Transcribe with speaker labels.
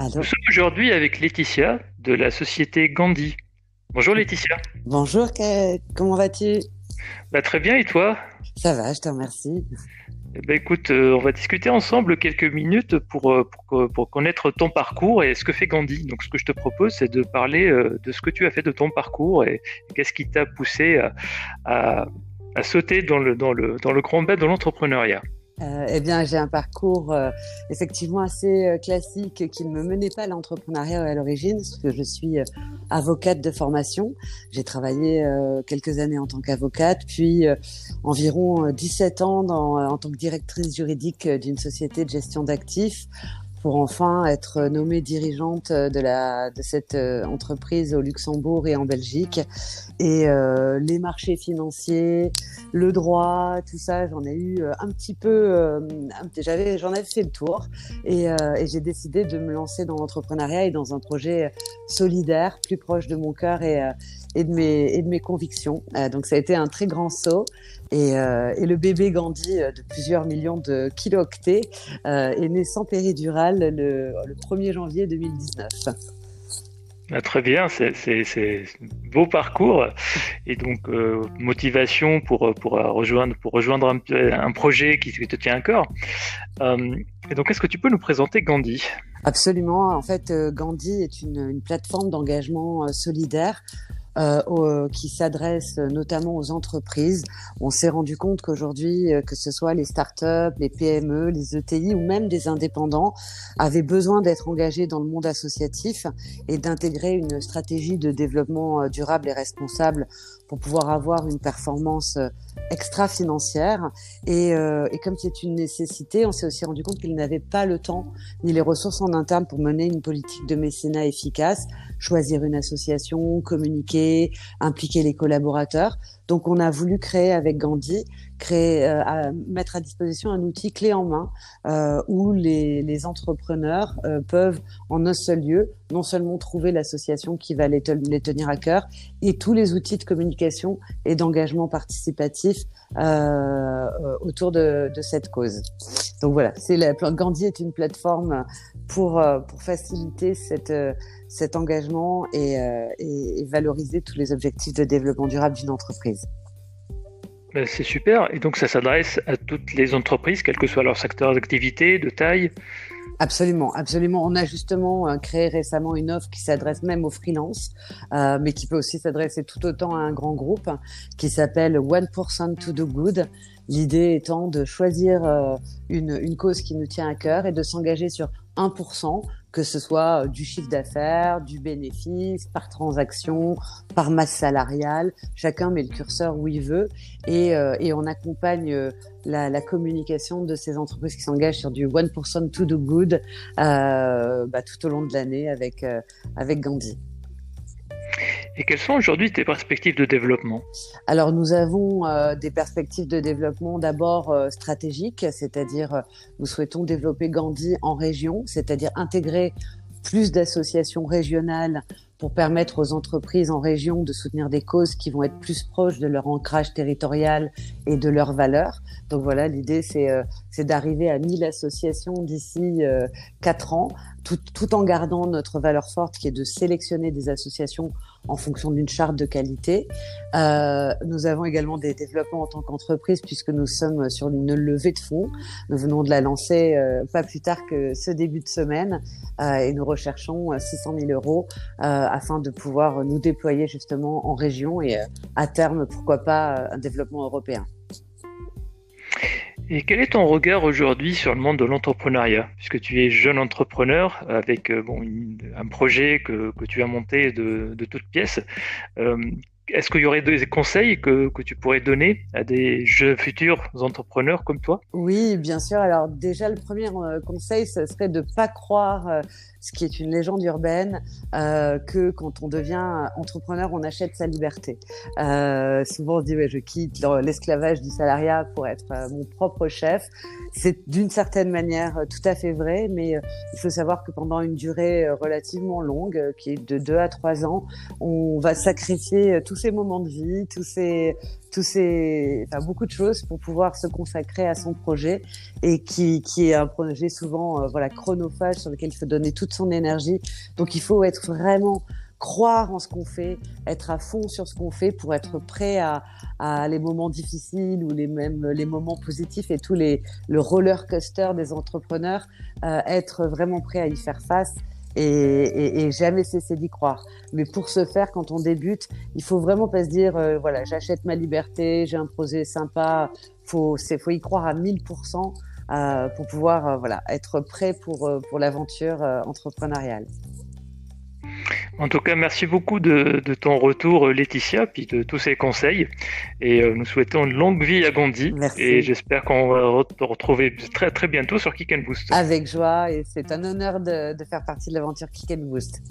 Speaker 1: Nous sommes aujourd'hui avec Laetitia de la société Gandhi. Bonjour Laetitia.
Speaker 2: Bonjour, comment vas-tu?
Speaker 1: Bah, Très bien et toi?
Speaker 2: Ça va, je te remercie.
Speaker 1: Eh ben, écoute, euh, on va discuter ensemble quelques minutes pour, euh, pour, pour, connaître ton parcours et ce que fait Gandhi. Donc ce que je te propose, c'est de parler euh, de ce que tu as fait de ton parcours et, qu'est-ce qui t'a poussé à, à, à, sauter dans le, dans, le, dans le grand bain de l'entrepreneuriat.
Speaker 2: Euh, eh bien, j'ai un parcours euh, effectivement assez euh, classique qui ne me menait pas à l'entrepreneuriat à l'origine, parce que je suis euh, avocate de formation. J'ai travaillé quelques années en tant qu'avocate, puis environ 17 ans dans, en tant que directrice juridique d'une société de gestion d'actifs pour enfin être nommée dirigeante de, la, de cette euh, entreprise au Luxembourg et en Belgique. Et euh, les marchés financiers, le droit, tout ça, j'en ai eu euh, un petit peu, j'avais, j'en avais fait le tour. Et, et j'ai décidé de me lancer dans l'entrepreneuriat et dans un projet solidaire, plus proche de mon cœur et, et, de, mes, et de mes convictions. donc ça a été un très grand saut. Et, euh, et, le bébé Gandhi de plusieurs millions de kilooctets euh, est né sans péridurale le, le 1er janvier 2019.
Speaker 1: Ah, très bien, c'est beau parcours et donc euh, motivation pour, pour, rejoindre, pour rejoindre un, un projet qui, te tient à cœur. Euh, et donc, est-ce que tu peux nous présenter Gandhi?
Speaker 2: Absolument. En fait, euh, Gandhi est une, une plateforme d'engagement solidaire euh, qui s'adresse notamment aux entreprises. On s'est rendu compte qu'aujourd'hui, euh, que ce soit les startups, les PME, les ETI ou même des indépendants, avaient besoin d'être engagés dans le monde associatif et d'intégrer une stratégie de développement euh, durable et responsable pour pouvoir avoir une performance euh, extra-financière. Et, euh, et, comme c'est une nécessité, on s'est aussi rendu compte qu'ils n'avaient pas le temps ni les ressources en interne pour mener une politique de mécénat efficace, choisir une association, communiquer, impliquer les collaborateurs. Donc on a voulu créer avec Gandhi, euh, à, mettre à disposition un outil clé en main euh, où les, entrepreneurs euh, peuvent en un seul lieu non seulement trouver l'association qui va les, tenir à cœur et tous les outils de communication et d'engagement participatif autour de, cette cause. Donc voilà, Gandhi est une plateforme pour faciliter cet engagement et valoriser tous les objectifs de développement durable d'une entreprise.
Speaker 1: Ben, c'est super. Et donc, ça s'adresse à toutes les entreprises, quel que soit leur secteur d'activité, de taille
Speaker 2: Absolument, absolument. On a justement euh, créé récemment une offre qui s'adresse même aux freelances, euh, mais qui peut aussi s'adresser tout autant à un grand groupe, qui s'appelle 1% to do good. L'idée étant de choisir euh, une, une cause qui nous tient à cœur et de s'engager sur 1% que ce soit euh, du chiffre d'affaires, du bénéfice, par transaction, par masse salariale. Chacun met le curseur où il veut et, euh, et on accompagne euh, la, la, communication de ces entreprises qui s'engagent sur du 1% to do good euh, bah, tout au long de l'année avec, avec Gandhi.
Speaker 1: Et quelles sont aujourd'hui tes perspectives de développement?
Speaker 2: Alors nous avons euh, des perspectives de développement d'abord euh, stratégiques, c'est-à-dire euh, nous souhaitons développer Gandhi en région, c'est-à-dire intégrer plus d'associations régionales pour permettre aux entreprises en région de soutenir des causes qui vont être plus proches de leur ancrage territorial et de leurs valeurs. Donc voilà, l'idée c'est euh, d'arriver à 1000 associations d'ici euh, 4 ans, tout, tout en gardant notre valeur forte qui est de sélectionner des associations en fonction d'une charte de qualité. Euh, nous avons également des développements en tant qu'entreprise puisque nous sommes sur une levée de fonds. Nous venons de la lancer euh, pas plus tard que ce début de semaine euh, et nous recherchons 600 000 euros afin de pouvoir nous déployer justement en région et à terme, pourquoi pas, un développement européen.
Speaker 1: Et quel est ton regard aujourd'hui sur le monde de l'entrepreneuriat Puisque tu es jeune entrepreneur avec euh, bon, un projet que, tu as monté de, de toutes pièces. Euh, est-ce qu'il y aurait des conseils que, que, tu pourrais donner à des jeunes futurs entrepreneurs comme toi?
Speaker 2: Oui, bien sûr. Alors déjà, le premier euh, conseil, ce serait de ne pas croire euh, ce qui est une légende urbaine, euh, que quand on devient entrepreneur, on achète sa liberté. Souvent, on se dit, ouais, je quitte l'esclavage du salariat pour être mon propre chef. C'est d'une certaine manière tout à fait vrai, mais il faut savoir que pendant une durée relativement longue, qui est de deux à trois ans, on va sacrifier tout tous ses moments de vie, tous ses, tous ces, enfin, beaucoup de choses pour pouvoir se consacrer à son projet et qui, qui est un projet souvent, euh, voilà, chronophage sur lequel il faut donner toute son énergie. Donc, il faut être vraiment croire en ce qu'on fait, être à fond sur ce qu'on fait pour être prêt à, à, les moments difficiles ou les mêmes les moments positifs et tous les le roller coaster des entrepreneurs, euh, être vraiment prêt à y faire face et, et, jamais cesser d'y croire. Mais pour ce faire, quand on débute, il faut vraiment pas se dire, euh, voilà, j'achète ma liberté, j'ai un projet sympa. Faut, c'est, faut y croire à 1000% euh, pour pouvoir, euh, voilà, être prêt pour euh, pour l'aventure entrepreneuriale.
Speaker 1: En tout cas, merci beaucoup de, ton retour, Laetitia, puis de tous ces conseils. Et euh, nous souhaitons une longue vie à Gandhi.
Speaker 2: Merci.
Speaker 1: Et j'espère qu'on va te retrouver très très bientôt sur Kick and Boost.
Speaker 2: Avec joie, et c'est un honneur de, de faire partie de l'aventure Kick and Boost.